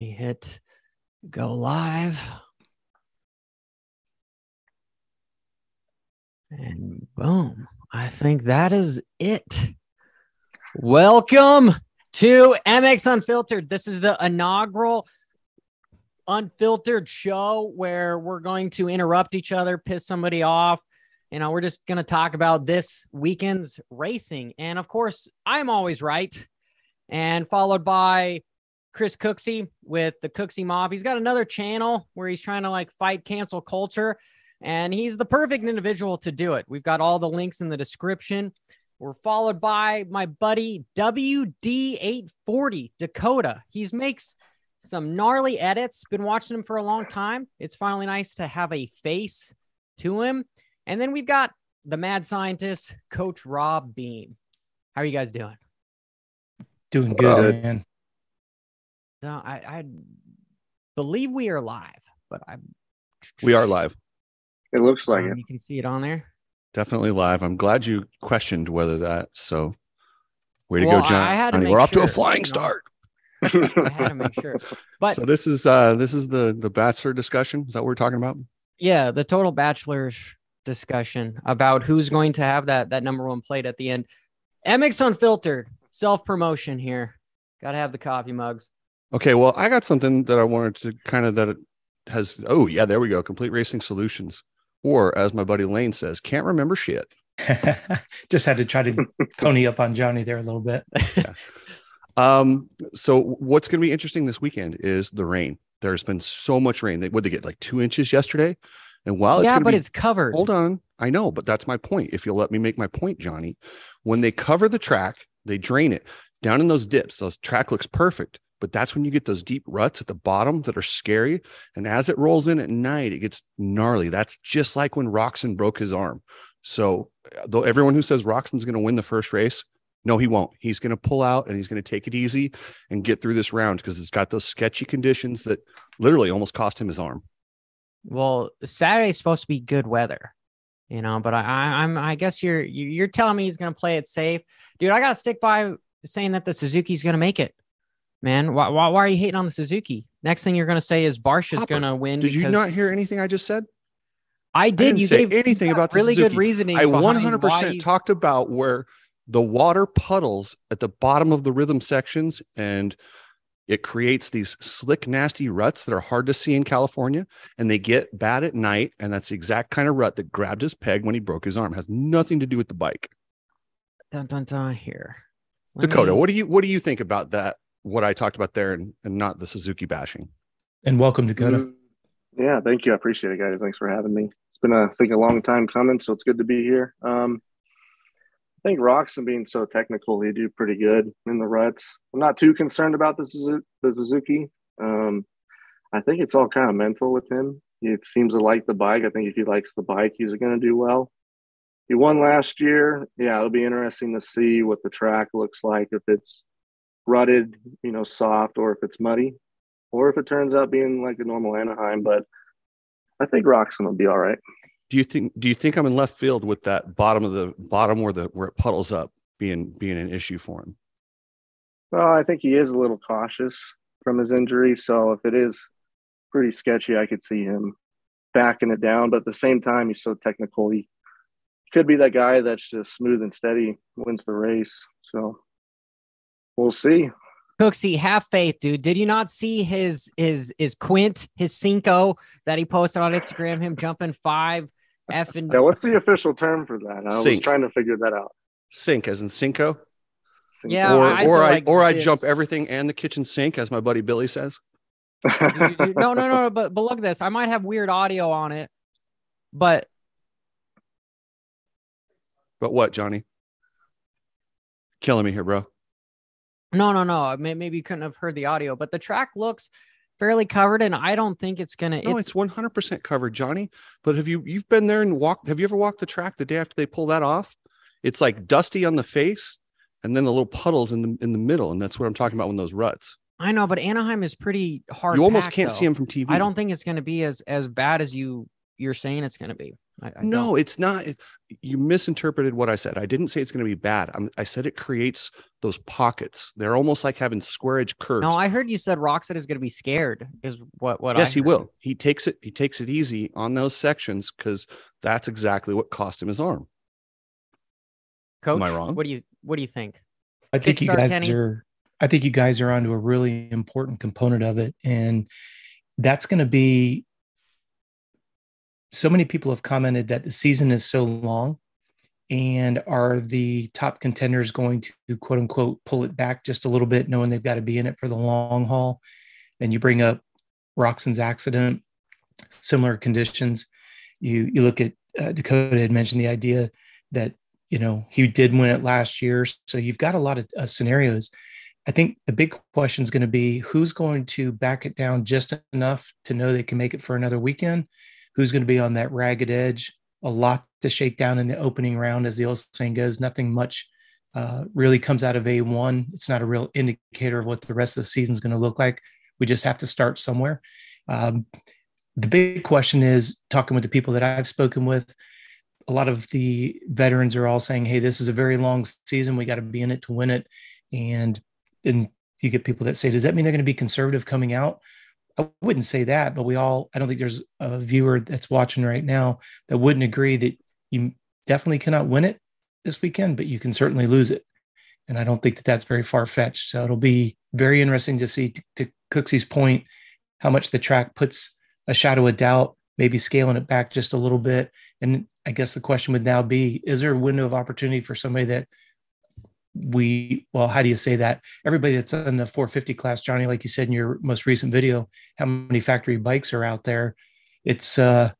We hit go live. And boom. I think that is it. Welcome to MX Unfiltered. This is the inaugural unfiltered show where we're going to interrupt each other, piss somebody off. You know, we're just going to talk about this weekend's racing. And of course, I'm always right. And followed by Chris Cooksey with the Cooksey Mob. He's got another channel where he's trying to like fight cancel culture. And he's the perfect individual to do it. We've got all the links in the description. We're followed by my buddy WD840 Dakota. He's makes some gnarly edits. Been watching him for a long time. It's finally nice to have a face to him. And then we've got the mad scientist, Coach Robb Beam. How are you guys doing? Doing good, man. No, I, I believe we are live, but I We are live. It looks like um, it. you can see it on there. Definitely live. I'm glad you questioned whether that. So, way to Well, go, John. I had to We're off to a flying you know. start. I had to make sure. But so this is uh this is the the bachelor discussion. Is that what we're talking about? yeah, the total bachelors discussion about who's going to have that that number one plate at the end. MX Unfiltered self promotion here. Got to have the coffee mugs. Okay. Well, I got something that I wanted to kind of that it has. Oh yeah, there we go. Complete Racing Solutions, or as my buddy Lane says, can't remember shit. Just had to try to pony up on Johnny there a little bit. Um, so what's going to be interesting this weekend is the rain. There's been so much rain. They would they get like two inches yesterday, and while it's yeah, but be- it's covered. hold on. I know, but that's my point. If you'll let me make my point, Johnny, when they cover the track, they drain it down in those dips. Those track looks perfect, but that's when you get those deep ruts at the bottom that are scary. And as it rolls in at night, it gets gnarly. That's just like when Roczen broke his arm. So, uh, though everyone who says Roczen's going to win the first race, no, he won't. He's going to pull out and he's going to take it easy and get through this round because it's got those sketchy conditions that literally almost cost him his arm. Well, Saturday's supposed to be good weather, you know. But I, I I'm I guess you're you're telling me he's going to play it safe, dude. I got to stick by saying that the Suzuki's going to make it, man. Why, why why are you hating on the Suzuki? Next thing you're going to say is Barsh is going to win. Did you not hear anything I just said? I did. didn't you say gave anything about the really good reasoning. I 100% talked about where the water puddles at the bottom of the rhythm sections and it creates these slick, nasty ruts that are hard to see in California. And they get bad at night. And that's the exact kind of rut that grabbed his peg when he broke his arm. has nothing to do with the bike. Dun, dun, dun, here. Let Dakota, me- what do you what do you think about that? What I talked about there and, and not the Suzuki bashing. And welcome, Dakota. Mm, Yeah, thank you. I appreciate it, guys. Thanks for having me. It's been, a, I think, a long time coming, so it's good to be here. Um, I think Roczen being so technical, they do pretty good in the ruts. I'm not too concerned about the, Suzu- the Suzuki. Um, I think it's all kind of mental with him. He seems to like the bike. I think if he likes the bike, he's going to do well. He won last year. Yeah, it'll be interesting to see what the track looks like if it's rutted, you know, soft, or if it's muddy, or if it turns out being like a normal Anaheim. But I think Roczen will be all right. Do you think do you think I'm in left field with that bottom of the bottom where the where it puddles up being being an issue for him? Well, I think he is a little cautious from his injury. So if it is pretty sketchy, I could see him backing it down. But at the same time, he's so technical. He could be that guy that's just smooth and steady, wins the race. So we'll see. Cooksey, have faith, dude. Did you not see his his his quint, his cinco that he posted on Instagram? Him jumping five F and Yeah, what's the official term for that? I was trying to figure that out. Sink as in Cinco? Sink. Yeah, or I or I like or I jump everything and the kitchen sink, as my buddy Billy says. You- you- you- no, no, no, but but look at this. I might have weird audio on it, but But what, Johnny? Killing me here, bro. No, no, no. Maybe you couldn't have heard the audio, but the track looks fairly covered, and I don't think it's gonna. No, it's, one hundred percent covered, Johnny. But have you you've been there and walked? Have you ever walked the track the day after they pull that off? It's like dusty on the face, and then the little puddles in the in the middle, and that's what I'm talking about when those ruts. I know, but Anaheim is pretty hard. you almost packed, can't though. see them from TV. I don't think it's gonna be as as bad as you you're saying it's gonna be. I, I no, don't. it's not. You misinterpreted what I said. I didn't say it's going to be bad. I'm, I said it creates those pockets. They're almost like having square edge curves. No, I heard you said Roczen is going to be scared. Is what what? yes, I he will. He takes it. He takes it easy on those sections because that's exactly what cost him his arm. Coach, Am I wrong? What do you what do you think? I think you guys Kenny? are. I think you guys are onto a really important component of it, and that's going to be. So many people have commented that the season is so long, and are the top contenders going to quote unquote pull it back just a little bit, knowing they've got to be in it for the long haul? Then you bring up Roczen's accident, similar conditions. You you look at uh, Dakota had mentioned the idea that you know he did win it last year, so you've got a lot of uh, scenarios. I think the big question is going to be who's going to back it down just enough to know they can make it for another weekend. Who's going to be on that ragged edge? A lot to shake down in the opening round, as the old saying goes. Nothing much uh, really comes out of A1. It's not a real indicator of what the rest of the season is going to look like. We just have to start somewhere. Um, the big question is talking with the people that I've spoken with. A lot of the veterans are all saying, "Hey, this is a very long season. We got to be in it to win it." And then you get people that say, "Does that mean they're going to be conservative coming out?" I wouldn't say that, but we all. I don't think there's a viewer that's watching right now that wouldn't agree that you definitely cannot win it this weekend, but you can certainly lose it. And I don't think that that's very far fetched. So it'll be very interesting to see, to, to Cooksey's point, how much the track puts a shadow of doubt, maybe scaling it back just a little bit. And I guess the question would now be is there a window of opportunity for somebody that we, well, how do you say that? Everybody that's in the 450 class, Johnny, like you said in your most recent video, how many factory bikes are out there? It's uh,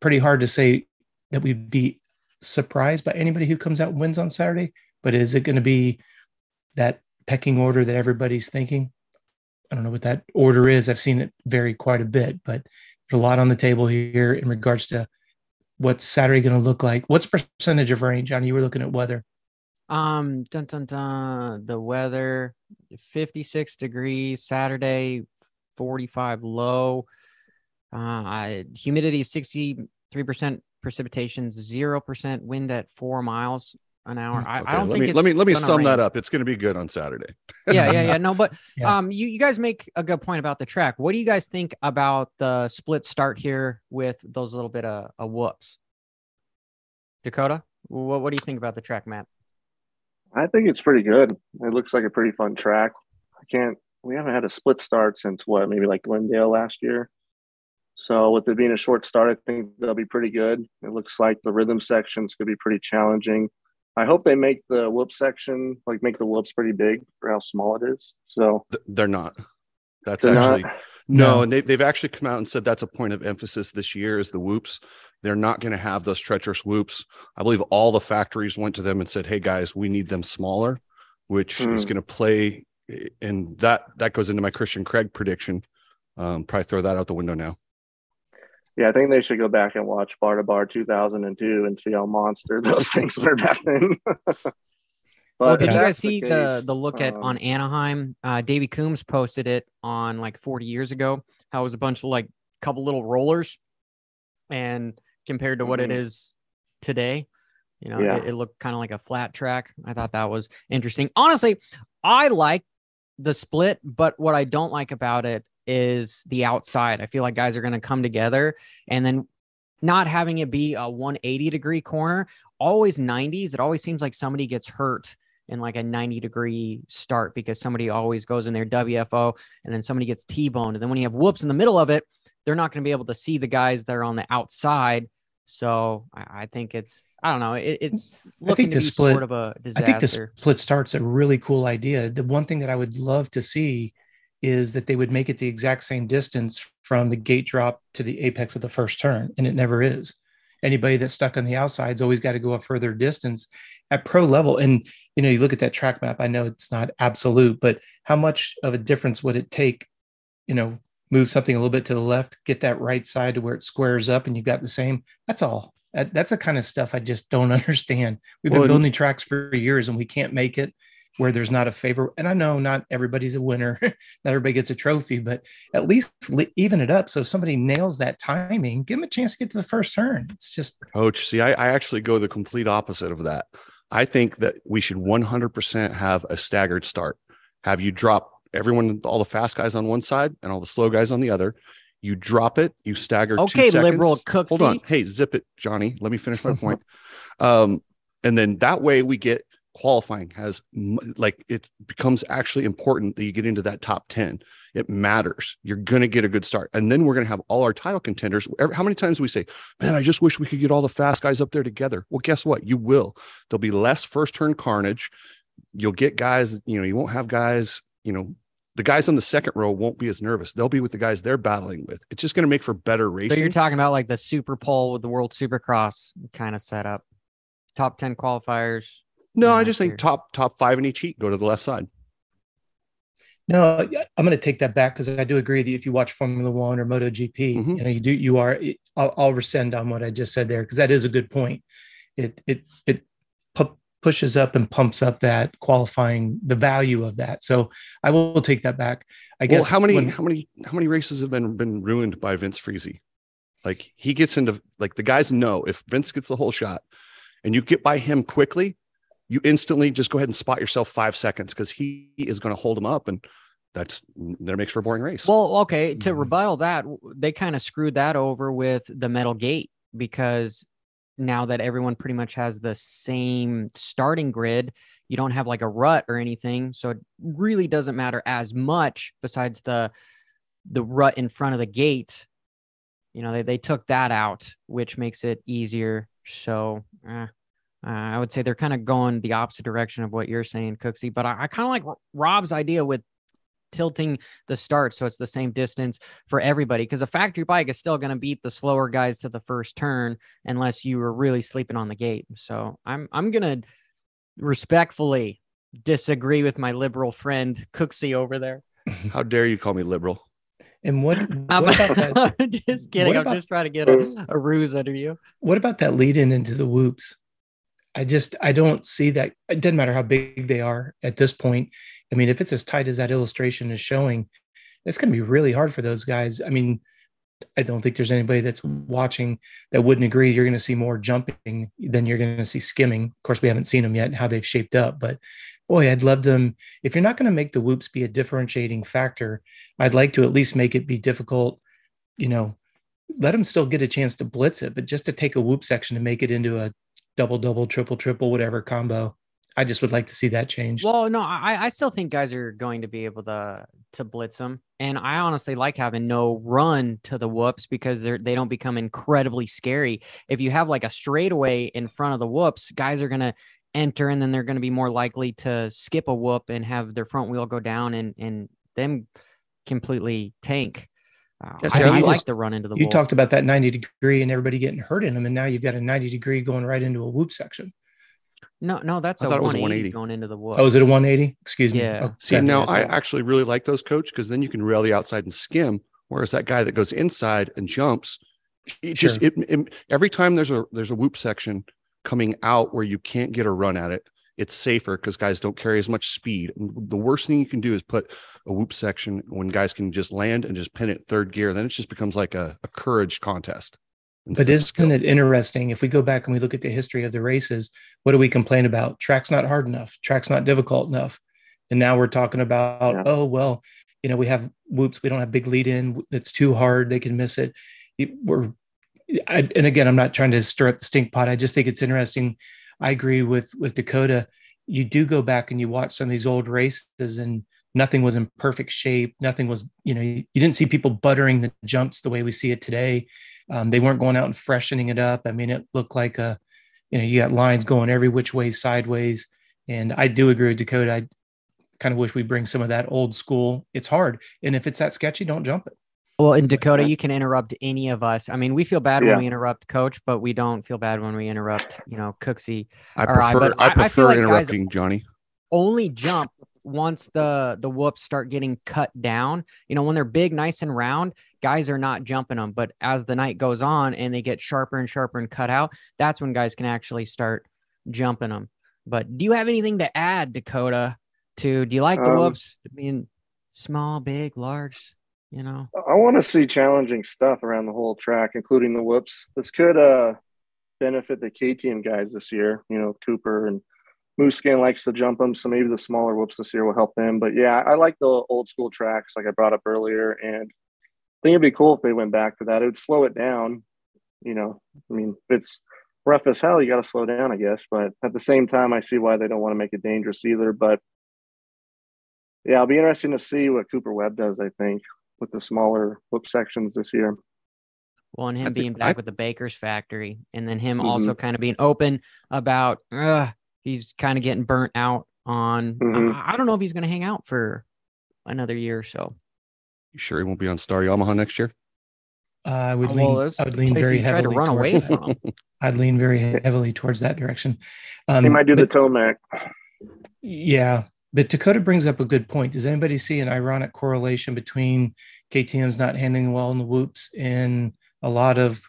pretty hard to say that we'd be surprised by anybody who comes out and wins on Saturday. But is it going to be that pecking order that everybody's thinking? I don't know what that order is. I've seen it vary quite a bit, but there's a lot on the table here in regards to what's Saturday going to look like. What's percentage of rain, Johnny? You were looking at weather. Um, dun dun dun. The weather, fifty-six degrees. Saturday, forty-five low. Uh, I, humidity sixty-three percent. Precipitation zero percent. Wind at four miles an hour. I, Okay, I don't let think me it's let me let me sum rain. that up. It's going to be good on Saturday. yeah, yeah, yeah. No, but Yeah. um, you you guys make a good point about the track. What do you guys think about the split start here with those little bit of, of whoops? Dakota, what what do you think about the track, Matt? I think it's pretty good. It looks like a pretty fun track. I can't. We haven't had a split start since what? Maybe like Glendale last year. So with it being a short start, I think they'll be pretty good. It looks like the rhythm sections could be pretty challenging. I hope they make the whoop section like make the whoops pretty big for how small it is. So They're not. That's they're actually not- no, No. and they, they've actually come out and said that's a point of emphasis this year is the whoops. They're not going to have those treacherous whoops. I believe all the factories went to them and said, "Hey guys, we need them smaller," which is Hmm. going to play, and that that goes into my Christian Craig prediction. Um, probably throw that out the window now. yeah, I think they should go back and watch Bar to Bar 2002 and see how monster those things were back then. but well, did you guys see the case, the look at um, on Anaheim? Uh, Davey Coombs posted it on like 40 years ago. How it was a bunch of like a couple little rollers, and compared to what it Mhm. is today, you know, Yeah. it, it looked kind of like a flat track. I thought that was interesting. Honestly, I like the split, but what I don't like about it is the outside. I feel like guys are going to come together and then not having it be a 180 degree corner, always 90s. It always seems like somebody gets hurt in like a 90 degree start because somebody always goes in their WFO and then somebody gets T-boned. And then when you have whoops in the middle of it, they're not going to be able to see the guys that are on the outside. So I, I think it's, I don't know, it, it's looking think to the be split- sort of a I disaster. I think the split start's a really cool idea. The one thing that I would love to see is that they would make it the exact same distance from the gate drop to the apex of the first turn, and it never is. Anybody that's stuck on the outside's always got to go a further distance at pro level. And you know, you look at that track map. I know it's not absolute, but how much of a difference would it take? You know, move something a little bit to the left, get that right side to where it squares up, and you've got the same. That's all. That, that's the kind of stuff I just don't understand. We've been Well, and- building tracks for years and we can't make it. where there's not a favor. And I know not everybody's a winner, not everybody gets a trophy, but at least even it up. So if somebody nails that timing, give them a chance to get to the first turn. It's just coach. See, I, I actually go the complete opposite of that. I think that we should 100% have a staggered start. Have you drop everyone, all the fast guys on one side and all the slow guys on the other. You drop it, you stagger. Okay, liberal cooks. Hold on. Hey, zip it, Johnny. Let me finish my point. Um, and then that way we get qualifying has like it becomes actually important that you get into that top 10 it matters you're going to get a good start and then we're going to have all our title contenders how many times do we say man i just wish we could get all the fast guys up there together well guess what you will there'll be less first turn carnage you'll get guys you know you won't have guys you know the guys on the second row won't be as nervous. They'll be with the guys they're battling with. It's just going to make for better racing. So you're talking about like the super pole with the World Supercross kind of setup, top ten qualifiers. No, I just think top top five in each heat go to the left side. No, I'm going to take that back because I do agree that if you watch Formula One or MotoGP, mm-hmm. you know, you do you are. I'll, I'll rescind on what I just said there because that is a good point. It it it pushes up and pumps up that qualifying the value of that. So I will take that back. I guess well, how many when, how many how many races have been been ruined by Vince Friese? Like he gets into like the guys know if Vince gets the whole shot and you get by him quickly, you instantly just go ahead and spot yourself five seconds because he is going to hold him up and that's that makes for a boring race. Well, okay, to mm-hmm. rebuttal that, they kind of screwed that over with the metal gate because now that everyone pretty much has the same starting grid you don't have like a rut or anything so it really doesn't matter as much besides the the rut in front of the gate you know they, they took that out which makes it easier so eh, uh, i would say they're kind of going the opposite direction of what you're saying cooksey but i, I kind of like Robb's idea with tilting the start so it's the same distance for everybody because a factory bike is still going to beat the slower guys to the first turn unless you were really sleeping on the gate. So I'm I'm going to respectfully disagree with my liberal friend Cooksey over there. How dare you call me liberal? And what, what about that? just kidding. About, I'm just trying to get a, a ruse under you. What about that lead in into the whoops? I just I don't see that. It doesn't matter how big they are at this point. I mean, if it's as tight as that illustration is showing, it's going to be really hard for those guys. I mean, I don't think there's anybody that's watching that wouldn't agree. You're going to see more jumping than you're going to see skimming. Of course, we haven't seen them yet how they've shaped up, but boy, I'd love them. If you're not going to make the whoops be a differentiating factor, I'd like to at least make it be difficult. You know, let them still get a chance to blitz it, but just to take a whoop section and make it into a double, double, triple, triple, whatever combo. I just would like to see that change Well, no, I, I still think guys are going to be able to to blitz them, and I honestly like having no run to the whoops because they're they don't become incredibly scary. If you have like a straightaway in front of the whoops, guys are gonna enter, and then they're going to be more likely to skip a whoop and have their front wheel go down and and them completely tank. Yeah, I, I like just, the run into the. You talked about that ninety degree and everybody getting hurt in them, and now you've got a ninety degree going right into a whoop section. No, no, that's I a 180, 180, going into the woods. Oh, is it a 180? Excuse me. Yeah. Oh, See, now I actually really like those coach because then you can rail the outside and skim. Whereas that guy that goes inside and jumps, it sure. just it, it, every time there's a there's a whoop section coming out where you can't get a run at it, it's safer because guys don't carry as much speed. The worst thing you can do is put a whoop section when guys can just land and just pin it third gear. Then it just becomes like a, a courage contest. But isn't it interesting if we go back and we look at the history of the races? What do we complain about? Track's not hard enough. Track's not difficult enough. And now we're talking about, yeah. oh well, you know, we have whoops. We don't have big lead in. It's too hard. They can miss it. We're, I, and again, I'm not trying to stir up the stink pot. I just think it's interesting I agree with with Dakota. You do go back and you watch some of these old races, and nothing was in perfect shape. Nothing was, you know, you, you didn't see people buttering the jumps the way we see it today. Um, they weren't going out and freshening it up. I mean, it looked like a, you know, you got lines going every which way sideways. And I do agree with Dakota. I kind of wish we bring some of that old school. It's hard, and if it's that sketchy, don't jump it. Well, in Dakota, you can interrupt any of us. I mean, we feel bad yeah. when we interrupt Coach, but we don't feel bad when we interrupt, you know, Cooksey. I prefer I, I, prefer I like interrupting Johnny. Only jump once the the whoops start getting cut down. You know, when they're big, nice and round, guys are not jumping them. But as the night goes on and they get sharper and sharper and cut out, that's when guys can actually start jumping them. But do you have anything to add, Dakota, to do you like the Um, whoops? I mean, small, big, large, you know. I want to see challenging stuff around the whole track, including the whoops. This could uh, benefit the KTM guys this year. You know, Cooper and Musquin likes to jump them, so maybe the smaller whoops this year will help them. But yeah, I like the old school tracks, like I brought up earlier, and I think it'd be cool if they went back to that. It would slow it down. You know, I mean, it's rough as hell, you got to slow down, I guess. But at the same time, I see why they don't want to make it dangerous either. But yeah, it'll be interesting to see what Cooper Webb does. I think with the smaller whoop sections this year. Well, and him I think- being back I- with the Baker's factory, and then him Mhm. also kind of being open about uh, he's kind of getting burnt out on. Mhm. I, I don't know if he's going to hang out for another year or so. You sure he won't be on Star Yamaha next year? Uh, I would Oh, lean. there's I would lean very he tried to heavily run away towards that. from. I'd lean very heavily towards that direction. Um, He might do the but- Tomac. Yeah, but Dakota brings up a good point. Does anybody see an ironic correlation between KTM's not handling well in the whoops and a lot of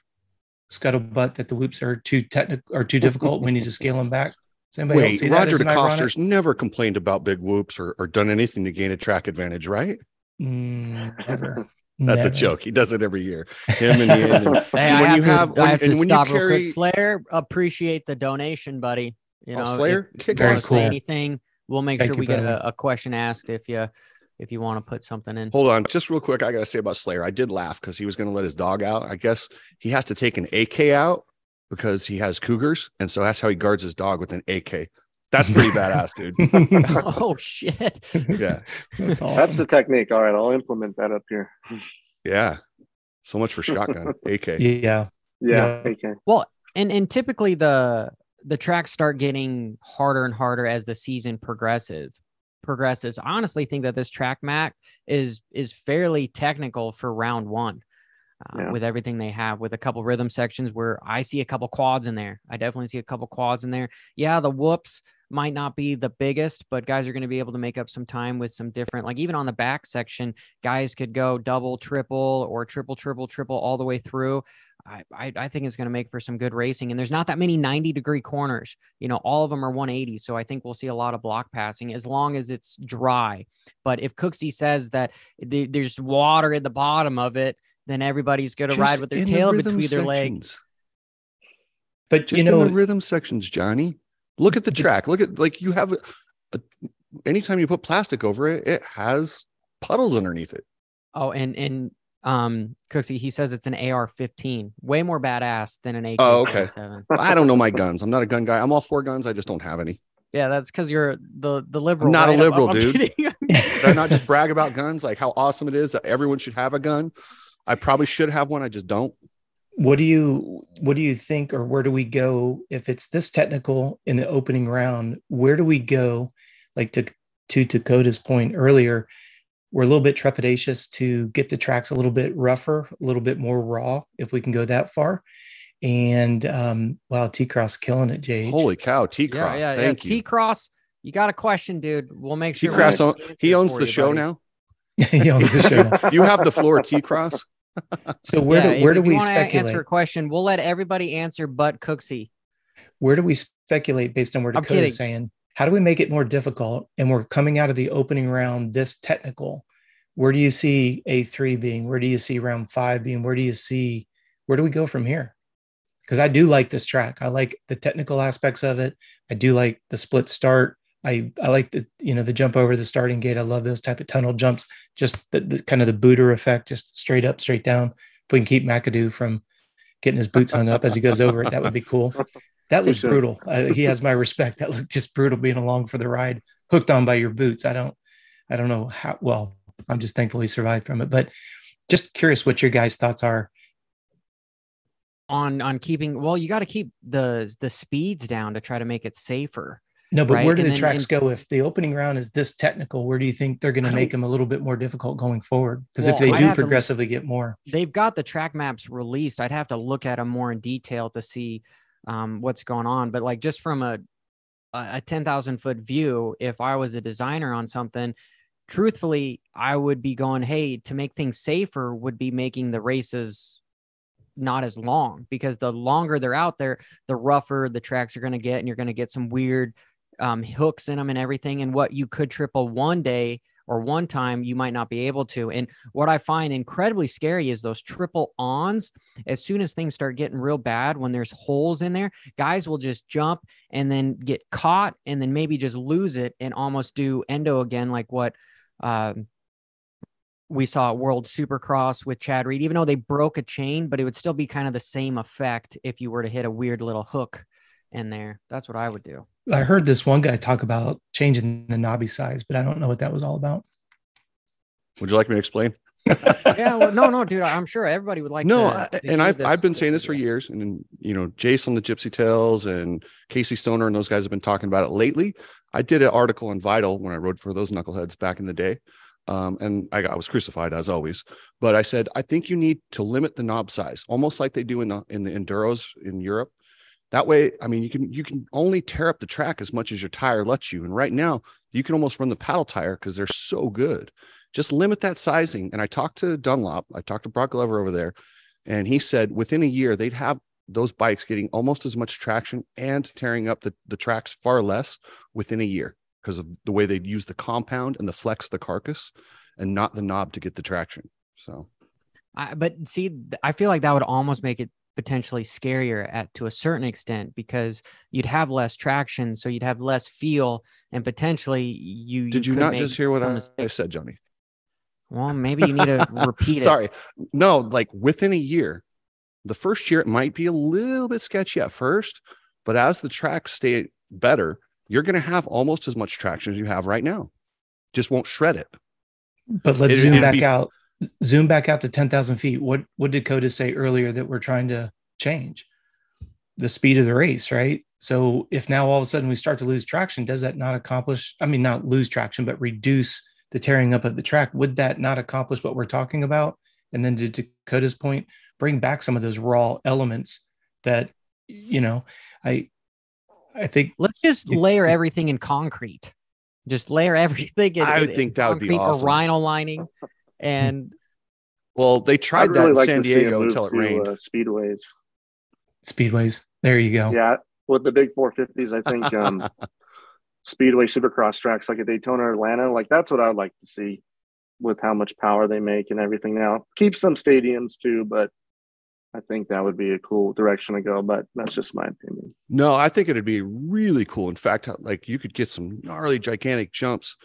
scuttlebutt that the whoops are too technical or too difficult? we need to scale them back. Does anybody else Wait, see Roger as an ironic- DeCoster's never complained about big whoops or, or done anything to gain a track advantage, right? Mm, never. That's Never. a joke. He does it every year. Him and Ian. And, Hey, and I when have you to, have, I when, have to and when stop you real carry quick. Slayer, appreciate the donation, buddy. You Oh, know, Slayer, if kick ass. say Very cool. anything, we'll make Thank sure you, we get a, a question asked if you if you want to put something in. Hold on, just real quick. I gotta say about Slayer. I did laugh because he was going to let his dog out. I guess he has to take an AK out because he has cougars, and so that's how he guards his dog with an AK. That's pretty badass, dude. oh shit! Yeah, That's awesome. That's the technique. All right, I'll implement that up here. yeah. So much for shotgun AK. yeah. Yeah, Well, and and typically the the tracks start getting harder and harder as the season progresses progresses. I honestly think that this track mac is is fairly technical for round one uh, Yeah. with everything they have with a couple rhythm sections where i see a couple quads in there. I definitely see a couple quads in there. Yeah the whoops might not be the biggest but guys are going to be able to make up some time with some different like even on the back section guys could go double triple or triple triple triple all the way through I, I, I think it's going to make for some good racing. And there's not that many 90 degree corners. You know, all of them are 180. So I think we'll see a lot of block passing as long as it's dry. But if Cooksey says that the- there's water at the bottom of it, then everybody's going to ride with their in the tail rhythm between their legs. But Just you know, in the rhythm sections, Johnny. Look at the track. Look at like you have a, a anytime you put plastic over it, it has puddles underneath it. Oh, and, and, um, Cooksey, he says it's an AR 15, way more badass than an AK Oh, okay. 47. I don't know my guns. I'm not a gun guy. I'm all for guns. I just don't have any. Yeah, that's because you're the, the liberal. not a right? liberal, I'm dude. kidding. Did I not just brag about guns, like how awesome it is that everyone should have a gun? I probably should have one. I just don't. what do you what do you think or where do we go if it's this technical in the opening round where do we go like to to dakota's point earlier we're a little bit trepidatious to get the tracks a little bit rougher a little bit more raw if we can go that far and um wow t-cross killing it jay Holy cow, T Cross. yeah, yeah, Thank yeah. you. T Cross, you got a question, dude. We'll make sure. we Cross, get some he owns the you, show buddy. now. he owns the show You have the floor, T Cross. so where Yeah, do where if do you we wanna speculate Answer a question. We'll let everybody answer, but Cooksey. where do we speculate based on where I'm Dakota's saying? How do we make it more difficult? And we're coming out of the opening round this technical. Where do you see A3 being? Where do you see round five being? Where do you see, where do we go from here? Because I do like this track. I like the technical aspects of it. I do like the split start. I, I like the you know the jump over the starting gate. I love those type of tunnel jumps. Just the, the kind of the booter effect, just straight up, straight down. If we can keep McAdoo from getting his boots hung up as he goes over it, that would be cool. That We looked brutal. Uh, he has my respect. That looked just brutal being along for the ride, hooked on by your boots. I don't, I don't know how. Well, I'm just thankful he survived from it. But just curious what your guys' thoughts are. on on keeping. Well, you got to keep the the speeds down to try to make it safer. No, but Right, where do and the then- tracks and- go if the opening round is this technical? Where do you think they're going to make them a little bit more difficult going forward? Because if they I'd do have to- progressively get more, They've got the track maps released. I'd have to look at them more in detail to see um, what's going on. But like just from a a ten thousand foot view, if I was a designer on something, truthfully, I would be going, hey, to make things safer, would be making the races not as long because the longer they're out there, the rougher the tracks are going to get, and you're going to get some weird um, hooks in them and everything. And what you could triple one day or one time, you might not be able to. And what I find incredibly scary is those triple ons. As soon as things start getting real bad, when there's holes in there, guys will just jump and then get caught and then maybe just lose it and almost do endo again, like what. Um, we saw at World Supercross with Chad Reed, even though they broke a chain, but it would still be kind of the same effect if you were to hit a weird little hook in there. That's what I would do. I heard this one guy talk about changing the knobby size, but I don't know what that was all about. Would you like me to explain? yeah, well, no, no, dude. I'm sure everybody would like. no, to, I, to and I've this- I've been saying this this for years, and you know, Jason the Gypsy Tales and Casey Stoner and those guys have been talking about it lately. I did an article on Vital when I wrote for those knuckleheads back in the day, um, and I, got, I was crucified as always. But I said I think you need to limit the knob size, almost like they do in the in the enduros in Europe. That way, I mean, you can you can only tear up the track as much as your tire lets you. And right now, you can almost run the paddle tire because they're so good. Just limit that sizing. And I talked to Dunlop, I talked to Brock Glover over there, and he said within a year they'd have those bikes getting almost as much traction and tearing up the, the tracks far less within a year because of the way they'd use the compound and the flex the carcass and not the knob to get the traction. So I, but see, I feel like that would almost make it potentially scarier at to a certain extent because you'd have less traction, so you'd have less feel, and potentially you. did you could not just hear what some I, I said, Johnny? Well, maybe you need to repeat it. Sorry. No, like within a year, the first year it might be a little bit sketchy at first, but as the tracks stay better, you're going to have almost as much traction as you have right now. Just won't shred it. But let's It- zoom back be- out. Zoom back out to ten thousand feet. What what did Dakota say earlier that we're trying to change? The speed of the race, right? So if now all of a sudden we start to lose traction, does that not accomplish? I mean, not lose traction, but reduce the tearing up of the track. Would that not accomplish what we're talking about? And then to Dakota's point, bring back some of those raw elements that you know. I I think Let's just layer you- everything in concrete. Just layer everything. In, I would in- think that would be concrete awesome. Or rhino lining, and Well, they tried really that in like San to see 'em Diego until it to, rained. Uh, speedways. speedways. There you go. Yeah, with the big 450s, I think um, speedway supercross tracks like at Daytona or Atlanta, like that's what I'd like to see with how much power they make and everything. Now, keep some stadiums too, but I think that would be a cool direction to go. But that's just my opinion. No, I think it'd be really cool. In fact, like you could get some gnarly, gigantic jumps.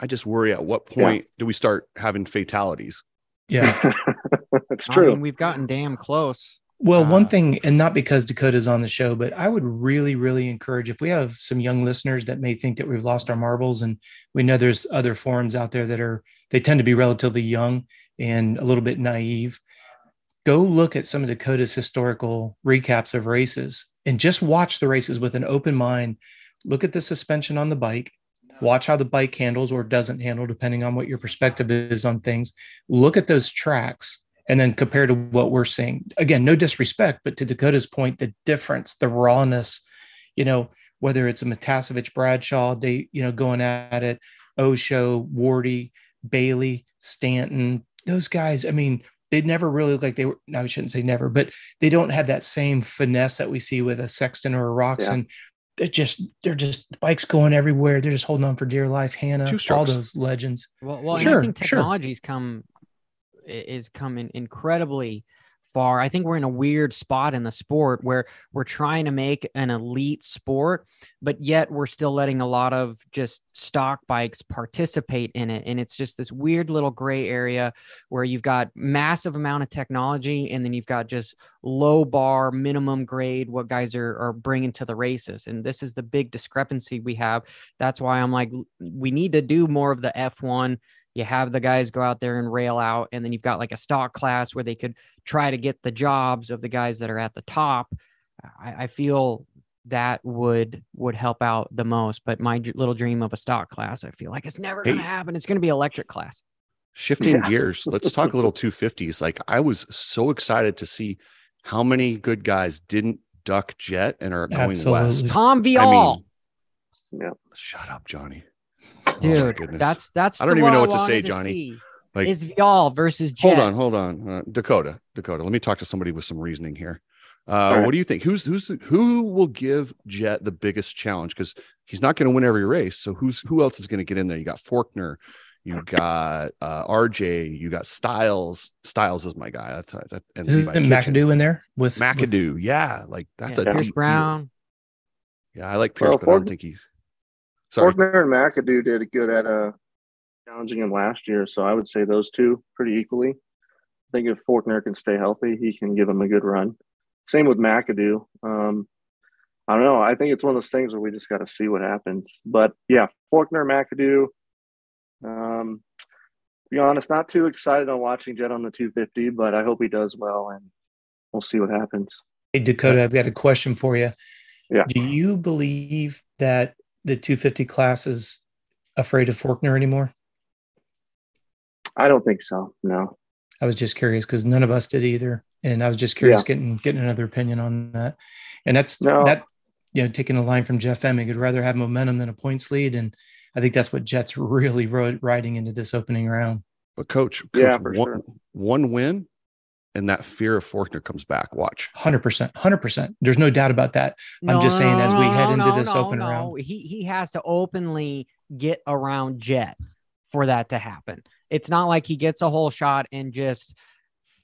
I just worry at what Yeah. point do we start having fatalities? Yeah. that's I true. mean, we've gotten damn close. Well, one Uh, thing, and not because Dakota's on the show, but I would really, really encourage if we have some young listeners that may think that we've lost our marbles, and we know there's other forums out there that are, they tend to be relatively young and a little bit naive. Go look at some of Dakota's historical recaps of races and just watch the races with an open mind. Look at the suspension on the bike, watch how the bike handles or doesn't handle, depending on what your perspective is on things. Look at those tracks and then compare to what we're seeing. Again, no disrespect, but to Dakota's point, the difference, the rawness, you know, whether it's a Matiasevich, Bradshaw, they, you know, going at it, Osho, Wardy, Bailey, Stanton, those guys, I mean, they never really like they were, no, I shouldn't say never, but they don't have that same finesse that we see with a Sexton or a Roczen. They're just, they're just bikes going everywhere. They're just holding on for dear life. Hannah, Two all those legends. Well, well, and Sure, I think sure. technology's come i- is coming incredibly far. I think we're in a weird spot in the sport where we're trying to make an elite sport, but yet we're still letting a lot of just stock bikes participate in it. And it's just this weird little gray area where you've got massive amount of technology and then you've got just low bar, minimum grade, what guys are, are bringing to the races. And this is the big discrepancy we have. That's why I'm like, we need to do more of the F1 you have the guys go out there and rail out and then you've got like a stock class where they could try to get the jobs of the guys that are at the top i, I feel that would would help out the most but my dr- little dream of a stock class i feel like it's never going to Hey. happen it's going to be electric class Shifting Yeah. gears, let's talk a little 250s. Like I was so excited to see how many good guys didn't duck Jett and are going west. Absolutely. tom I Vialle mean, shut up, Johnny. Oh, my dude goodness. that's that's I don't the even know one what to wanted say, Johnny. see, Like- is Vialle versus Jett Hold on, hold on. Uh, Dakota, Dakota. Let me talk to somebody with some reasoning here. Uh, right. What do you think? Who's who's the, who will give Jett the biggest challenge? Because he's not going to win every race. So who's who else is going to get in there? You got Forkner, you got uh, RJ, you got Stilez. Stilez is my guy. That's that, and Isn't McAdoo in there with with- McAdoo, yeah, like that's Yeah, a Pierce deep field. Brown. Yeah, I like Pierce, Well, but I don't think he's. Sorry, Forkner and McAdoo did a good at uh, challenging him last year, so I would say those two pretty equally. I think if Forkner can stay healthy, he can give him a good run. Same with McAdoo. Um, I don't know. I think it's one of those things where we just got to see what happens. But yeah, Forkner, McAdoo. Um, to be honest, not too excited on watching Jett on the 250, but I hope he does well, and we'll see what happens. Hey, Dakota, I've got a question for you. Yeah. Do you believe that the 250 class is afraid of Forkner anymore? I don't think so. No. I was just curious because none of us did either, and I was just curious Yeah. getting getting another opinion on that. And that's No. that you know taking a line from Jeff Emig, would rather have momentum than a points lead, and I think that's what Jett's really rode riding into this opening round. but coach, coach Yeah, one, sure. one win, and that fear of Forkner comes back. Watch. Hundred percent, hundred percent. There's no doubt about that. I'm just saying as we head into this open round. He he has to openly get around Jett for that to happen. It's not like he gets a whole shot and just,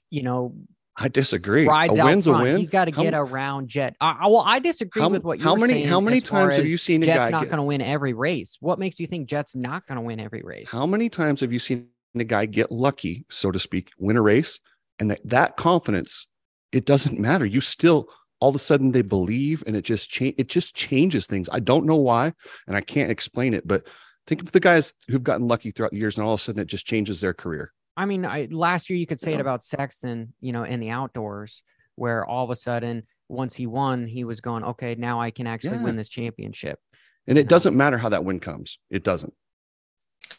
you know, I disagree. rides a out win's front. a win. He's got to How- get around Jett. I, I- well, I disagree how, with what you're how many saying how many times have you seen a Jett's guy not going to win every race. What makes you think Jett's not going to win every race? how many times have you seen a guy get lucky, so to speak, win a race, and that that confidence, it doesn't matter. You still all of a sudden they believe, and it just change. It just changes things. I don't know why, and I can't explain it, but think of the guys who've gotten lucky throughout the years, and all of a sudden it just changes their career. I mean, I, last year you could say it Yeah. about Sexton, you know, in the outdoors, where all of a sudden, once he won, he was going, okay, now I can actually Yeah. win this championship. And it No. doesn't matter how that win comes. It doesn't.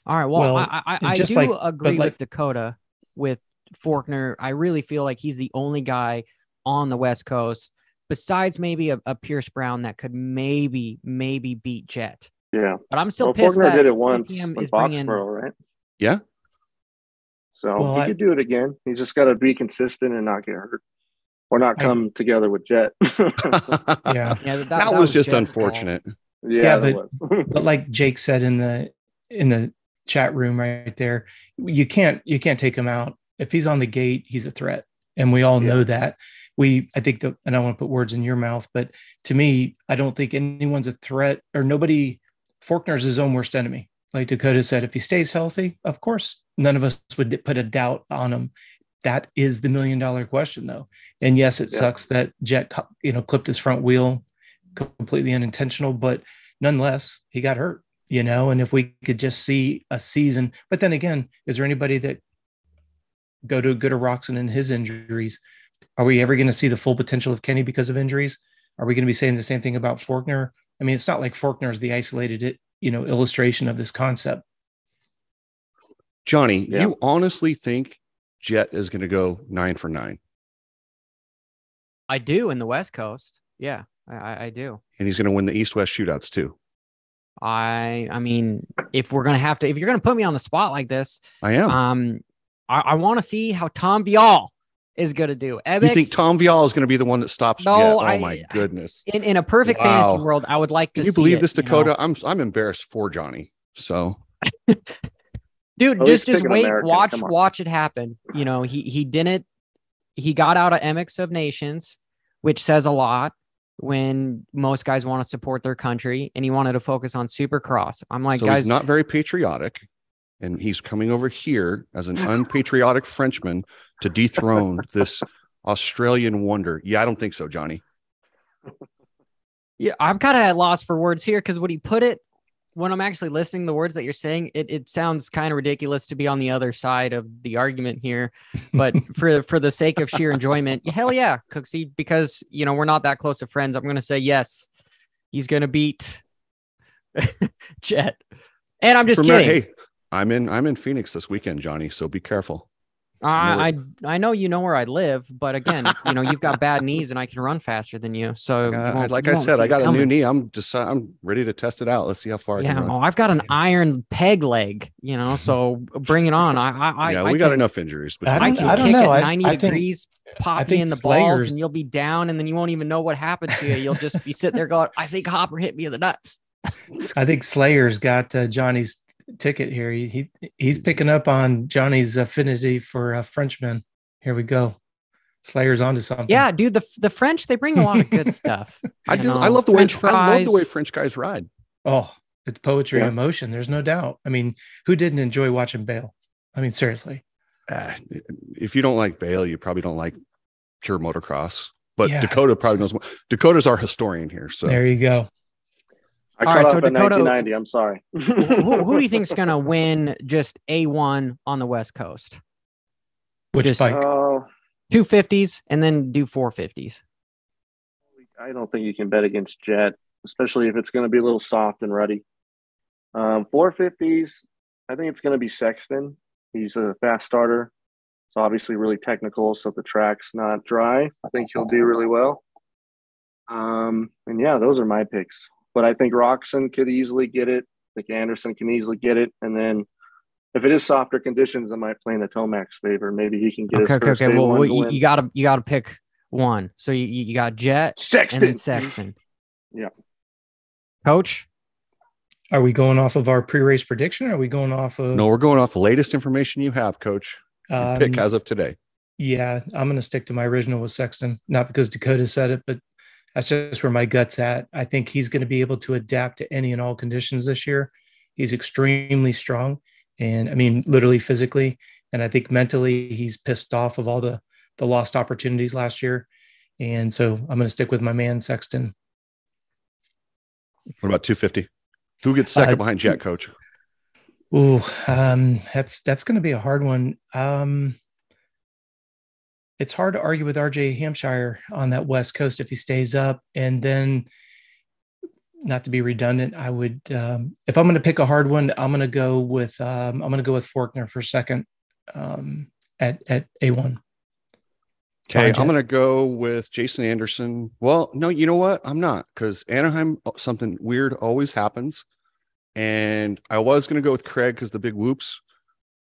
All right. Well, Well, I, I, I do like- agree like- with Dakota with Forkner. I really feel like he's the only guy on the West Coast, besides maybe a, a Pierce Brown, that could maybe, maybe beat Jett. Yeah. But I'm still well, pissed Forkner that did it once KTM in is bringing. Right? Yeah. So Well, he I- could do it again. He's just got to be consistent and not get hurt, or not I- come together with Jett. Yeah. Yeah, that, that, was just Jett's fault. unfortunate. yeah, Yeah, but- but like Jake said in the in the chat room right there, you can't you can't take him out. If he's on the gate, he's a threat, and we all Yeah. know that. We, I think that, and I don't want to put words in your mouth, but to me, I don't think anyone's a threat or nobody. Forkner's his own worst enemy. Like Dakota said, if he stays healthy, of course, none of us would put a doubt on him. That is the million dollar question, though. And yes, it Yeah. sucks that Jett, you know, clipped his front wheel, completely unintentional, but nonetheless, he got hurt, you know. And if we could just see a season, but then again, is there anybody that go to good Roczen and his injuries? Are we ever going to see the full potential of Kenny because of injuries? Are we going to be saying the same thing about Forkner? I mean, it's not like Forkner is the isolated, you know, illustration of this concept. Johnny, Yeah. you honestly think Jett is going to go nine for nine, I do in the West Coast. Yeah, I, I, I do. and he's going to win the East West shootouts too? I I mean, if we're gonna have to, if you're gonna put me on the spot like this, I am. um, I, I want to see how Tom Vialle is gonna do. you think Tom Vialle is going to be the one that stops No, Jett? Oh I- my goodness! in, in a perfect fantasy world, I would like to Can you see believe it, this, you know? Dakota? I'm I'm embarrassed for Johnny. So Dude, At just just wait, American, watch watch it happen. You know, he he didn't. He got out of MX of Nations, which says a lot when most guys want to support their country, and he wanted to focus on Supercross. I'm like, so guys, he's not very patriotic, and he's coming over here as an unpatriotic Frenchman to dethrone this Australian wonder. Yeah, I don't think so, Johnny. Yeah, I'm kind of at loss for words here because when he put it, when I'm actually listening to the words that you're saying, it, it sounds kind of ridiculous to be on the other side of the argument here. But for for the sake of sheer enjoyment, hell yeah, Cooksey, because you know we're not that close of friends. I'm gonna say yes, he's gonna beat Jett. And I'm just Remember- kidding. Hey, I'm in I'm in Phoenix this weekend, Johnny. So be careful. I, I I know you know where I live, but again, you know you've got bad knees, and I can run faster than you. So Uh, won't- like you I said, I got a new knee. I'm just I'm ready to test it out. Let's see how far I Yeah, can well, run. I've got an iron peg leg, you know. So bring it on. I I I yeah, I we got can- enough injuries. But I I can I don't kick know. at 90 I think- degrees, pop I you think in the balls, and you'll be down, and then you won't even know what happened to you. You'll just be sitting there going, "I think Hopper hit me in the nuts." I think Slayer's got uh, Johnny's ticket here. He, he he's picking up on Johnny's affinity for uh, Frenchmen. Here we go. Slayer's onto something. Yeah, dude, the the French they bring a lot of good stuff. I do. know, I love the way French I love the way. French guys ride. Oh, it's poetry Yeah. in motion. There's no doubt. I mean, who didn't enjoy watching Bayle? I mean, seriously. Ah, if you don't like Bayle, you probably don't like pure motocross. But Yeah, Dakota probably knows more. Dakota's our historian here. So There you go. I All cut so Dakota- 1990. I'm sorry. who, who do you think's gonna win just a one on the West Coast? Which Just- bike? Oh, Two fifties and then do four fifties. I don't think you can bet against Jett, especially if it's going to be a little soft and ruddy. Um, 450s, I think it's going to be Sexton. He's a fast starter. It's obviously really technical. So if the track's not dry, I think he'll do really well. Um, and yeah, those are my picks. But I think Roczen could easily get it. I think Anderson can easily get it. And then if it is softer conditions, I might play in the Tomac's favor. Maybe he can get Okay, okay, okay. Well, well, you, you gotta you gotta pick one. So you you got Jett and Sexton. then Sexton. Yeah. Coach. Are we going off of our pre-race prediction? Or are we going off of? no, we're going off the latest information you have, Coach. Your um, pick as of today. Yeah, I'm going to stick to my original with Sexton, not because Dakota said it, but that's just where my gut's at. I think he's going to be able to adapt to any and all conditions this year. He's extremely strong, and I mean, literally physically, and I think mentally, he's pissed off of all the the lost opportunities last year. And so I'm going to stick with my man Sexton. What about 250? Who gets second Uh, behind Jack Coach? Ooh, um, that's that's going to be a hard one. Um, it's hard to argue with RJ Hampshire on that West Coast if he stays up. And then, not to be redundant, I would um, if I'm going to pick a hard one, I'm going to go with um, I'm going to go with Forkner for second um, at at A1. Okay, Behind I'm going to go with Jason Anderson. Well, no, you know what? I'm not because Anaheim, uh, something weird always happens. And I was going to go with Craig because the big whoops.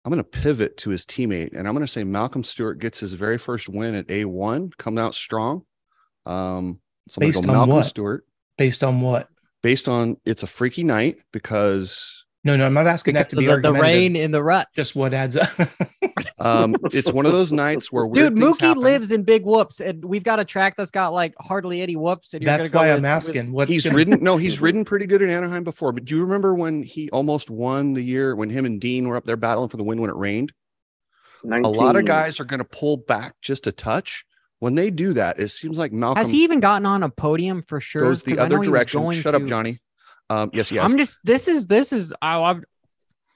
I'm going to pivot to his teammate and I'm going to say Malcolm Stewart gets his very first win at A1, coming out strong. Um, so Based go Malcolm what? Stewart Based on what? based on it's a freaky night because No, no, I'm not asking that to the, be the argumentative. rain in the ruts. Just what adds up. um, it's one of those nights where weird Dude, things Mookie happen. lives in big whoops, and we've got a track that's got like hardly any whoops. And you're That's why go I'm with- with- asking. What he's gonna- ridden no he's ridden pretty good in anaheim before but do you remember when he almost won the year when him and dean were up there battling for the win when it rained a lot of guys are going to pull back just a touch when they do that it seems like malcolm Has he even gotten on a podium for sure? goes the 'Cause I know other direction going shut up johnny um yes yes I'm just. This is. This is. Oh, I'm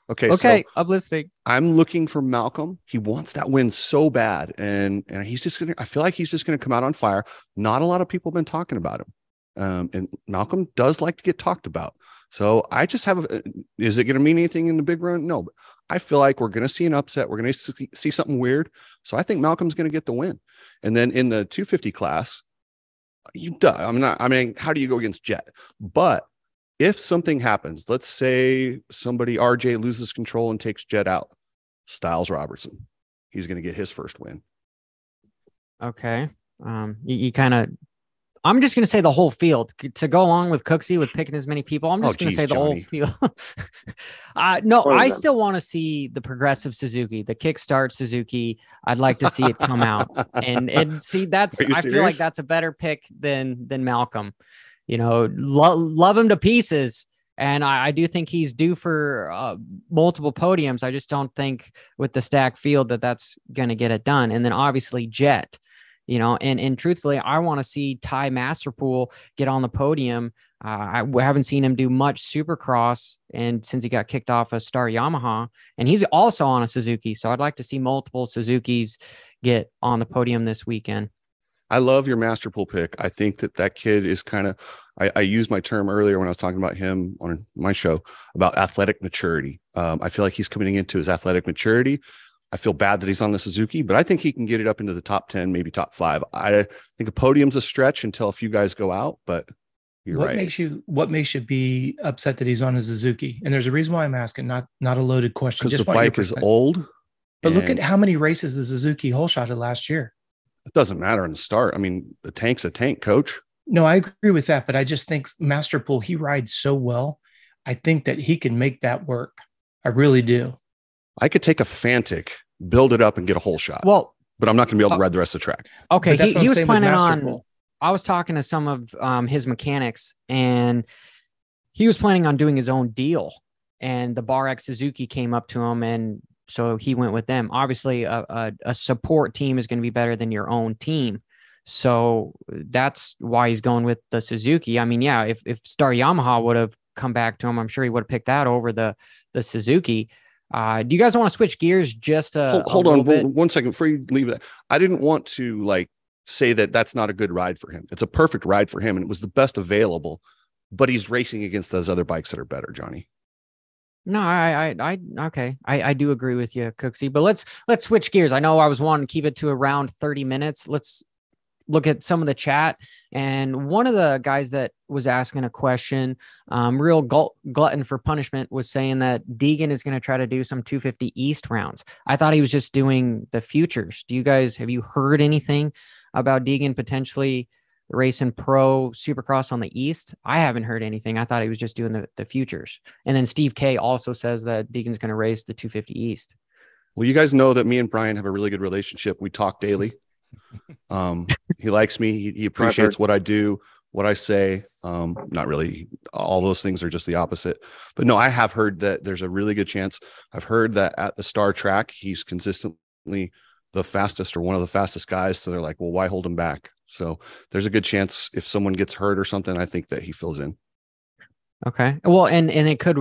okay okay. so I'm listening. i'm looking for malcolm he wants that win so bad and and he's just gonna i feel like he's just gonna come out on fire not a lot of people have been talking about him um and malcolm does like to get talked about so i just have a, is it going to mean anything in the big run no but i feel like we're going to see an upset we're going to see, see something weird so i think malcolm's going to get the win and then in the 250 class you duh, i'm not i mean how do you go against jett but if something happens let's say somebody rj loses control and takes jett out stilez robertson he's going to get his first win Okay. Um. You, you kind of. I'm just gonna say the whole field to go along with Cooksey with picking as many people. I'm Oh, just gonna say the Johnny. whole field. uh, no, What is I that? still want to see the progressive Suzuki, the kickstart Suzuki. I'd like to see it come out and and see that's Are you I feel like that's a better pick than than Malcolm. You know, lo- love him to pieces, and I, I do think he's due for uh, multiple podiums. I just don't think with the stacked field that that's going to get it done. And then obviously Jett, you know, and and truthfully, I want to see Ty Masterpool get on the podium. Uh, I haven't seen him do much Supercross, and since he got kicked off a Star Yamaha, and he's also on a Suzuki, so I'd like to see multiple Suzuki's get on the podium this weekend. I love your Masterpool pick. I think that that kid is kind of, I, I used my term earlier when I was talking about him on my show about athletic maturity. Um, I feel like he's coming into his athletic maturity. I feel bad that he's on the Suzuki, but I think he can get it up into the top 10, maybe top five. I think a podium's a stretch until a few guys go out, but you're what right. makes you what makes you be upset that he's on a Suzuki? And there's a reason why I'm asking, not not a loaded question. Because the bike is old. But look at how many races the Suzuki hole shot at last year. It doesn't matter in the start. I mean, the tank's a tank, coach. No, I agree with that, but I just think Masterpool he rides so well. I think that he can make that work. I really do. I could take a Fantic, build it up, and get a whole shot, Well, but I'm not going to be able to Uh, ride the rest of the track. okay, he, he was planning on. I was talking to some of um, his mechanics, and he was planning on doing his own deal. And the Bar X Suzuki came up to him, and so he went with them. Obviously, a, a, a support team is going to be better than your own team. So that's why he's going with the Suzuki. I mean, yeah, if if Star Yamaha would have come back to him, I'm sure he would have picked that over the the Suzuki. Uh, do you guys want to switch gears just a, hold, hold little on bit? one- one second before you leave that. I didn't want to like say that that's not a good ride for him. It's a perfect ride for him, and it was the best available. But he's racing against those other bikes that are better, Johnny. No, I, I, I, okay, I, I do agree with you, Cooksey. But let's let's switch gears. I know I was wanting to keep it to around thirty minutes. Let's look at some of the chat. And one of the guys that was asking a question, um, real glut- glutton for punishment, was saying that Deegan is going to try to do some 250 East rounds. I thought he was just doing the futures. Do you guys have you heard anything about Deegan potentially? Racing pro supercross on the east. I haven't heard anything. I thought he was just doing the, the futures. And then Steve K also says that Deegan's going to race the 250 East. Well, you guys know that me and Brian have a really good relationship. We talk daily. Um, he likes me. He, he appreciates what I do, what I say. Um, not really. All those things are just the opposite. But no, I have heard that there's a really good chance. I've heard that at the Star Track, he's consistently the fastest or one of the fastest guys. So they're like, well, why hold him back? So there's a good chance if someone gets hurt or something, I think that he fills in. Okay. Well, and and it could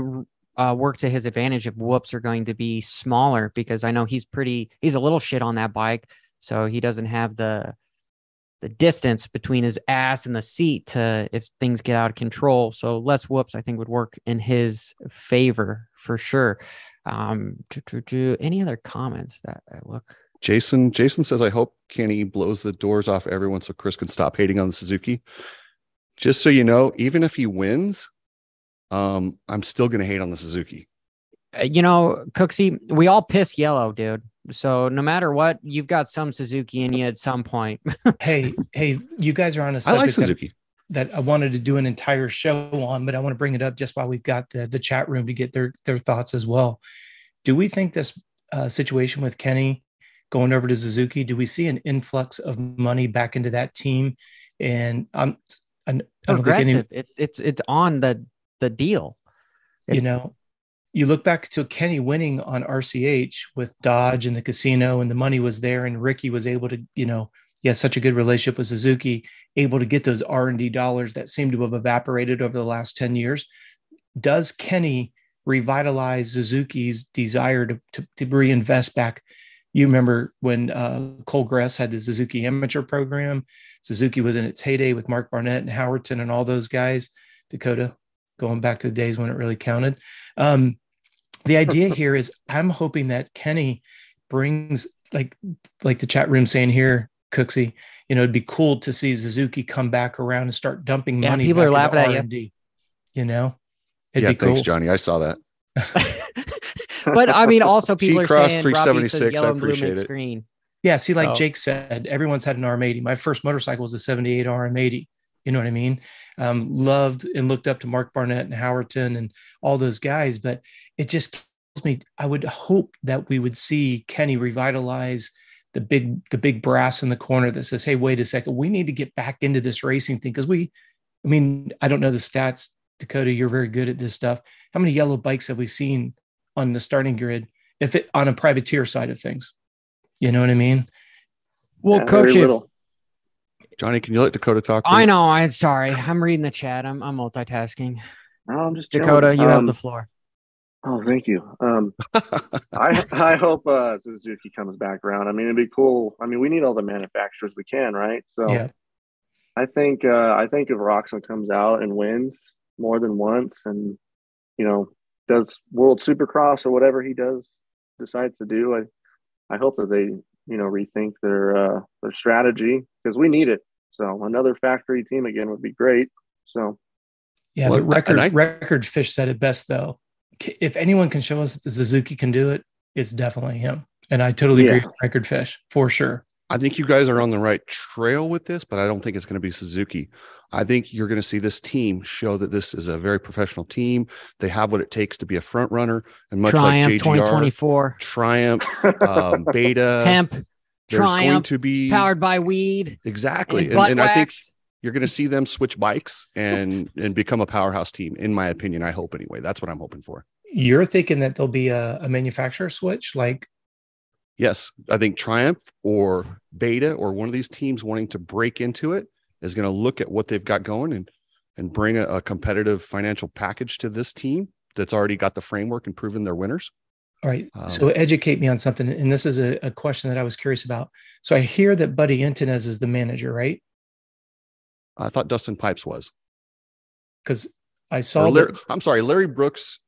uh, work to his advantage if whoops are going to be smaller because I know he's pretty. He's a little shit on that bike, so he doesn't have the the distance between his ass and the seat to if things get out of control. So less whoops, I think, would work in his favor for sure. Um, do- do- do- any other comments that I look? Jason, Jason says, I hope Kenny blows the doors off everyone so Chris can stop hating on the Suzuki. Just so you know, even if he wins, um, I'm still gonna hate on the Suzuki. Uh, You know, Cooksey, we all piss yellow, dude. So no matter what, you've got some Suzuki in you at some point. hey, hey, you guys are on a I subject like that- Suzuki. that I wanted to do an entire show on, but I want to bring it up just while we've got the, the chat room to get their their thoughts as well. Do we think this uh, situation with Kenny going over to Suzuki, do we see an influx of money back into that team? And um, I, I don't think Progressive. any, it, it's it's on the the deal. you know, you look back to Kenny winning on RCH with Dodge and the casino, and the money was there, and Ricky was able to, you know, he has such a good relationship with Suzuki, able to get those R and D dollars that seem to have evaporated over the last ten years. Does Kenny revitalize Suzuki's desire to to, to reinvest back? You remember when uh, Cole Gress had the Suzuki Amateur Program? Suzuki was in its heyday with Mark Barnett and Howerton and all those guys. Dakota, going back to the days when it really counted. Um, the idea here is I'm hoping that Kenny brings like like the chat room saying here, Cooksey, you know, it'd be cool to see Suzuki come back around and start dumping Yeah, money. people are laughing at you. You know, it'd yeah, be cool. thanks, Johnny. I saw that. but I mean, also people He are crossed saying Robbie says 376, I yellow blue appreciate it. green. Yeah, see, like So- Jake said, everyone's had an RM80. My first motorcycle was a 78 RM80. You know what I mean? Um, loved and looked up to Mark Barnett and Howerton and all those guys, but it just kills me. I would hope that we would see Kenny revitalize the big the big brass in the corner that says, "Hey, wait a second, we need to get back into this racing thing." Because we, I mean, I don't know the stats, Dakota. You're very good at this stuff. How many yellow bikes have we seen on the starting grid? If it on a privateer side of things, you know what I mean? Well, Yeah, coach, very if. Johnny, can you let Dakota talk? I know. I'm sorry. I'm reading the chat. I'm I'm multitasking. No, I'm just chilling. Dakota, you have Um, the floor. Oh, thank you. Um, I I hope uh, Suzuki comes back around. I mean, it'd be cool. I mean, we need all the manufacturers we can, right? So Yeah. I think uh, I think if Roczen comes out and wins more than once, and you know does World Supercross or whatever he does decides to do, I I hope that they you know rethink their uh, their strategy because we need it. So another factory team again would be great. So yeah, well, but record I, record fish said it best though. If anyone can show us that Suzuki can do it, it's definitely him. And I totally yeah. agree with record fish for sure. I think you guys are on the right trail with this, but I don't think it's going to be Suzuki. I think you're going to see this team show that this is a very professional team. They have what it takes to be a front runner, and much Triumph like JGR, 2024, Triumph, um, Beta, Hemp, there's Triumph, going to be powered by weed. Exactly, and, and, and I think you're going to see them switch bikes and and become a powerhouse team. In my opinion, I hope anyway. That's what I'm hoping for. You're thinking that there'll be a, a manufacturer switch, like yes, I think Triumph or Beta or one of these teams wanting to break into it is going to look at what they've got going and and bring a, a, competitive financial package to this team that's already got the framework and proven they're winners. All right. Um, so educate me on something. And this is a, a, question that I was curious about. So I hear that Buddy Antunez is the manager, right? I thought Dustin Pipes was. Because I saw. Larry, I'm sorry, Larry Brooks.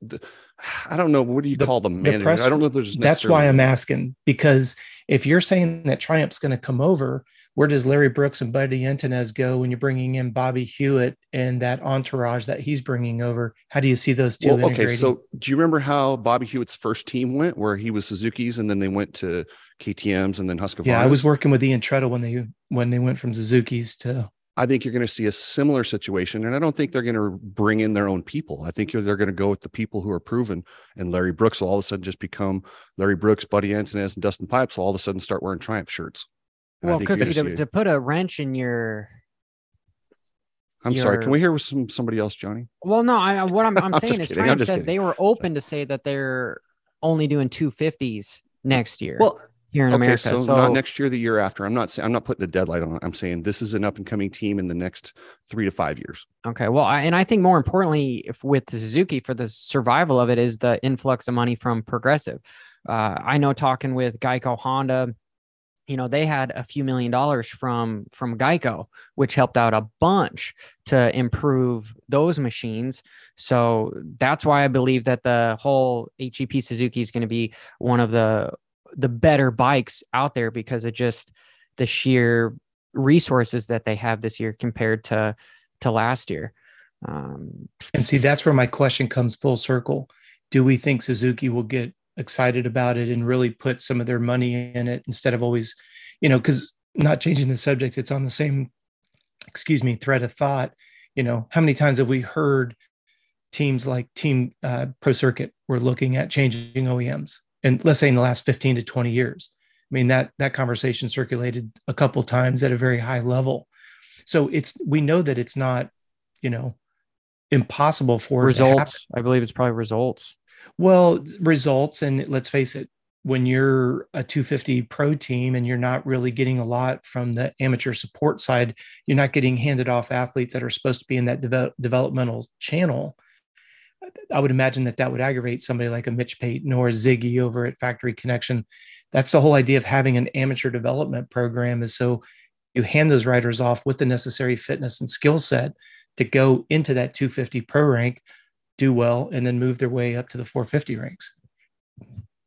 I don't know. What do you the, call them? manager? The press, I don't know if there's. That's why I'm asking because if you're saying that Triumph's going to come over, where does Larry Brooks and Buddy Antunez go when you're bringing in Bobby Hewitt and that entourage that he's bringing over? How do you see those two? Well, okay, so do you remember how Bobby Hewitt's first team went, where he was Suzuki's and then they went to KTM's and then Husqvarna? Yeah, I was working with Ian Treadle when they when they went from Suzuki's to I think you're going to see a similar situation. And I don't think they're going to bring in their own people. I think they're going to go with the people who are proven. And Larry Brooks will all of a sudden just become Larry Brooks, Buddy Antunez, and Dustin Pipes will all of a sudden start wearing Triumph shirts. And well, Cooksey, to, to, put a wrench in your. I'm your... sorry. Can we hear some somebody else, Johnny? Well, no. I, what I'm, I'm saying is Triumph said kidding. they were open to say that they're only doing 250s next year. Well, here in okay, America. So, so, not next year, the year after. I'm not saying I'm not putting a deadline on it. I'm saying this is an up and coming team in the next three to five years. Okay. Well, I, and I think more importantly, if with Suzuki for the survival of it is the influx of money from Progressive. Uh, I know talking with Geico Honda, you know they had a few million dollars from from Geico, which helped out a bunch to improve those machines. So that's why I believe that the whole HEP Suzuki is going to be one of the the better bikes out there because of just the sheer resources that they have this year compared to to last year. Um, and see, that's where my question comes full circle. Do we think Suzuki will get excited about it and really put some of their money in it instead of always, you know, because not changing the subject, it's on the same, excuse me, thread of thought. You know, how many times have we heard teams like Team uh, Pro Circuit were looking at changing OEMs? And let's say in the last 15 to 20 years. I mean that that conversation circulated a couple times at a very high level. So it's we know that it's not, you know, impossible for results. I believe it's probably results. Well, results, and let's face it, when you're a 250 pro team and you're not really getting a lot from the amateur support side, you're not getting handed off athletes that are supposed to be in that de- developmental channel. I would imagine that that would aggravate somebody like a Mitch Payton or Ziggy over at Factory Connection. That's the whole idea of having an amateur development program is so you hand those riders off with the necessary fitness and skill set to go into that 250 pro rank, do well, and then move their way up to the 450 ranks.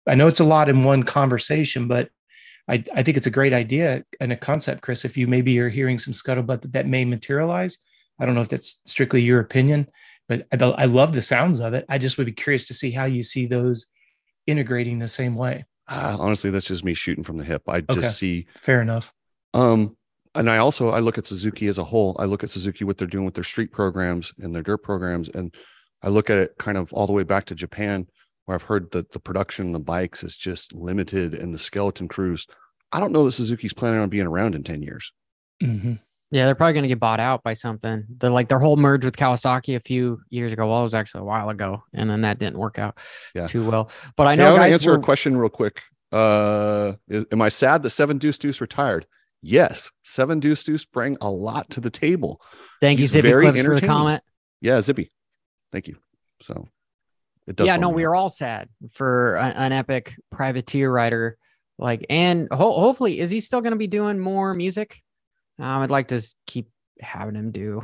I know it's a lot in one conversation, but I, I think it's a great idea and a concept, Chris. If you maybe are hearing some scuttlebutt that that may materialize, I don't know if that's strictly your opinion, but I, I love the sounds of it. I just would be curious to see how you see those integrating the same way. Uh, honestly, that's just me shooting from the hip. I just okay. see fair enough. Um, and I also I look at Suzuki as a whole. I look at Suzuki what they're doing with their street programs and their dirt programs, and I look at it kind of all the way back to Japan, where I've heard that the production of the bikes is just limited, and the skeleton crews. I don't know that Suzuki's planning on being around in ten years. Mm-hmm. Yeah, they're probably going to get bought out by something. They're like their whole merge with Kawasaki a few years ago. Well, it was actually a while ago, and then that didn't work out yeah. too well. But I know. Hey, I want to answer were... a question real quick. Uh, am I sad that Seven Deuce Deuce retired? Yes, Seven Deuce Deuce bring a lot to the table. Thank He's you, Zippy Clips, for the comment. Yeah, Zippy. Thank you. So it does. Yeah, no, we are all sad for an, an epic privateer rider. Like, and ho- hopefully, is he still going to be doing more music? Um, I'd like to keep having him do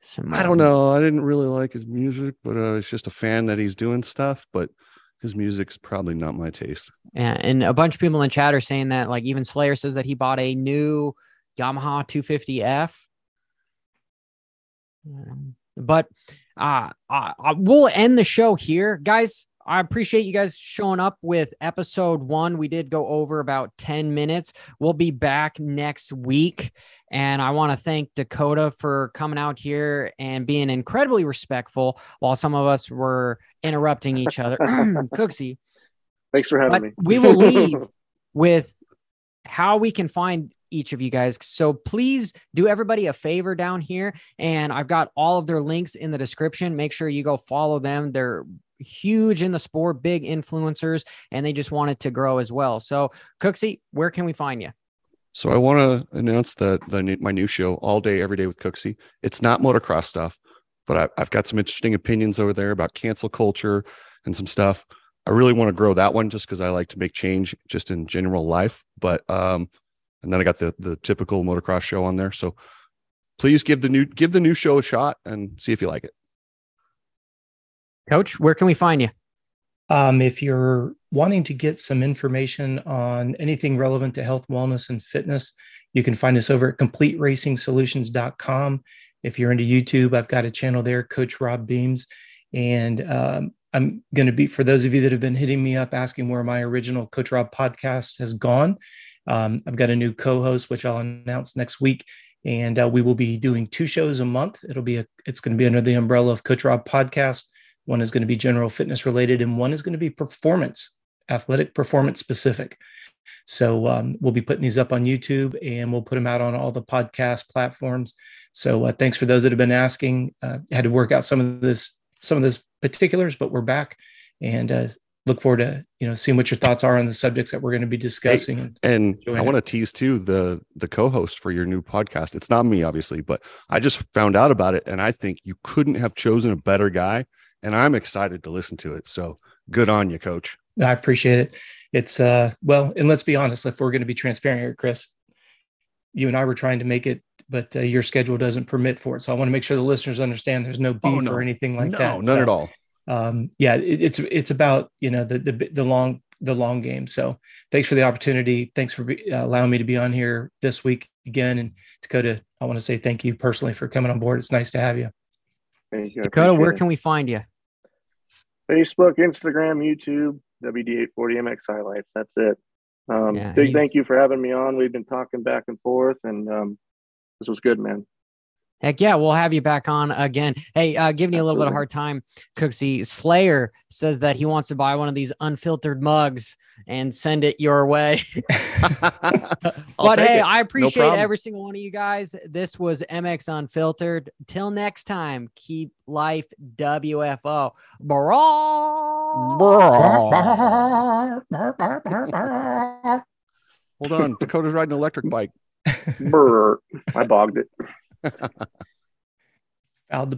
some. I don't know. I didn't really like his music, but uh, it's just a fan that he's doing stuff. But his music's probably not my taste. Yeah, and a bunch of people in chat are saying that, like even Slayer says that he bought a new Yamaha 250F. Um, but uh, uh, we'll end the show here, guys. I appreciate you guys showing up with episode one. We did go over about 10 minutes. We'll be back next week. And I want to thank Dakota for coming out here and being incredibly respectful while some of us were interrupting each other. Cooksey. Thanks for having but me. we will leave with how we can find each of you guys. So please do everybody a favor down here. And I've got all of their links in the description. Make sure you go follow them. They're huge in the sport, big influencers, and they just wanted to grow as well. So, Cooksey, where can we find you? So I want to announce that the my new show, All Day Every Day with Cooksey. It's not motocross stuff, but I, I've got some interesting opinions over there about cancel culture and some stuff. I really want to grow that one just because I like to make change just in general life. But um, and then I got the the typical motocross show on there. So please give the new give the new show a shot and see if you like it. Coach, where can we find you? Um, if you're wanting to get some information on anything relevant to health, wellness, and fitness, you can find us over at CompleteRacingSolutions.com. If you're into YouTube, I've got a channel there, Coach Robb Beams. And um, I'm going to be, for those of you that have been hitting me up asking where my original Coach Robb podcast has gone, um, I've got a new co host, which I'll announce next week. And uh, we will be doing two shows a month. It'll be a, it's going to be under the umbrella of Coach Robb Podcast one is going to be general fitness related, and one is going to be performance, athletic performance specific. So um, we'll be putting these up on YouTube and we'll put them out on all the podcast platforms. So uh, thanks for those that have been asking. Uh, had to work out some of this, some of this particulars, but we're back and uh, look forward to you know seeing what your thoughts are on the subjects that we're going to be discussing. Hey, and, and I want to tease too the the co-host for your new podcast. It's not me, obviously, but I just found out about it, and I think you couldn't have chosen a better guy and I'm excited to listen to it. So good on you, coach. I appreciate it. It's uh well, and let's be honest, if we're going to be transparent here, Chris, you and I were trying to make it, but uh, your schedule doesn't permit for it. So I want to make sure the listeners understand there's no beef oh, no. or anything like no, that. No, none so, at all. Um, yeah, it, it's it's about you know the the the long the long game. So thanks for the opportunity. Thanks for be, uh, allowing me to be on here this week again. And Dakota, I want to say thank you personally for coming on board. It's nice to have you. Thank you. Dakota, where it. can we find you? Facebook, Instagram, YouTube, WD840MX highlights. That's it. Um, yeah, big thank you for having me on. We've been talking back and forth, and um, this was good, man. Heck yeah, we'll have you back on again. Hey, uh, giving you a little bit of hard time, Cooksey. Slayer says that he wants to buy one of these unfiltered mugs and send it your way. but hey, it. I appreciate no every single one of you guys. This was MX Unfiltered. Till next time, keep life WFO. Hold on. Dakota's riding an electric bike. Brr. I bogged it. Fouled the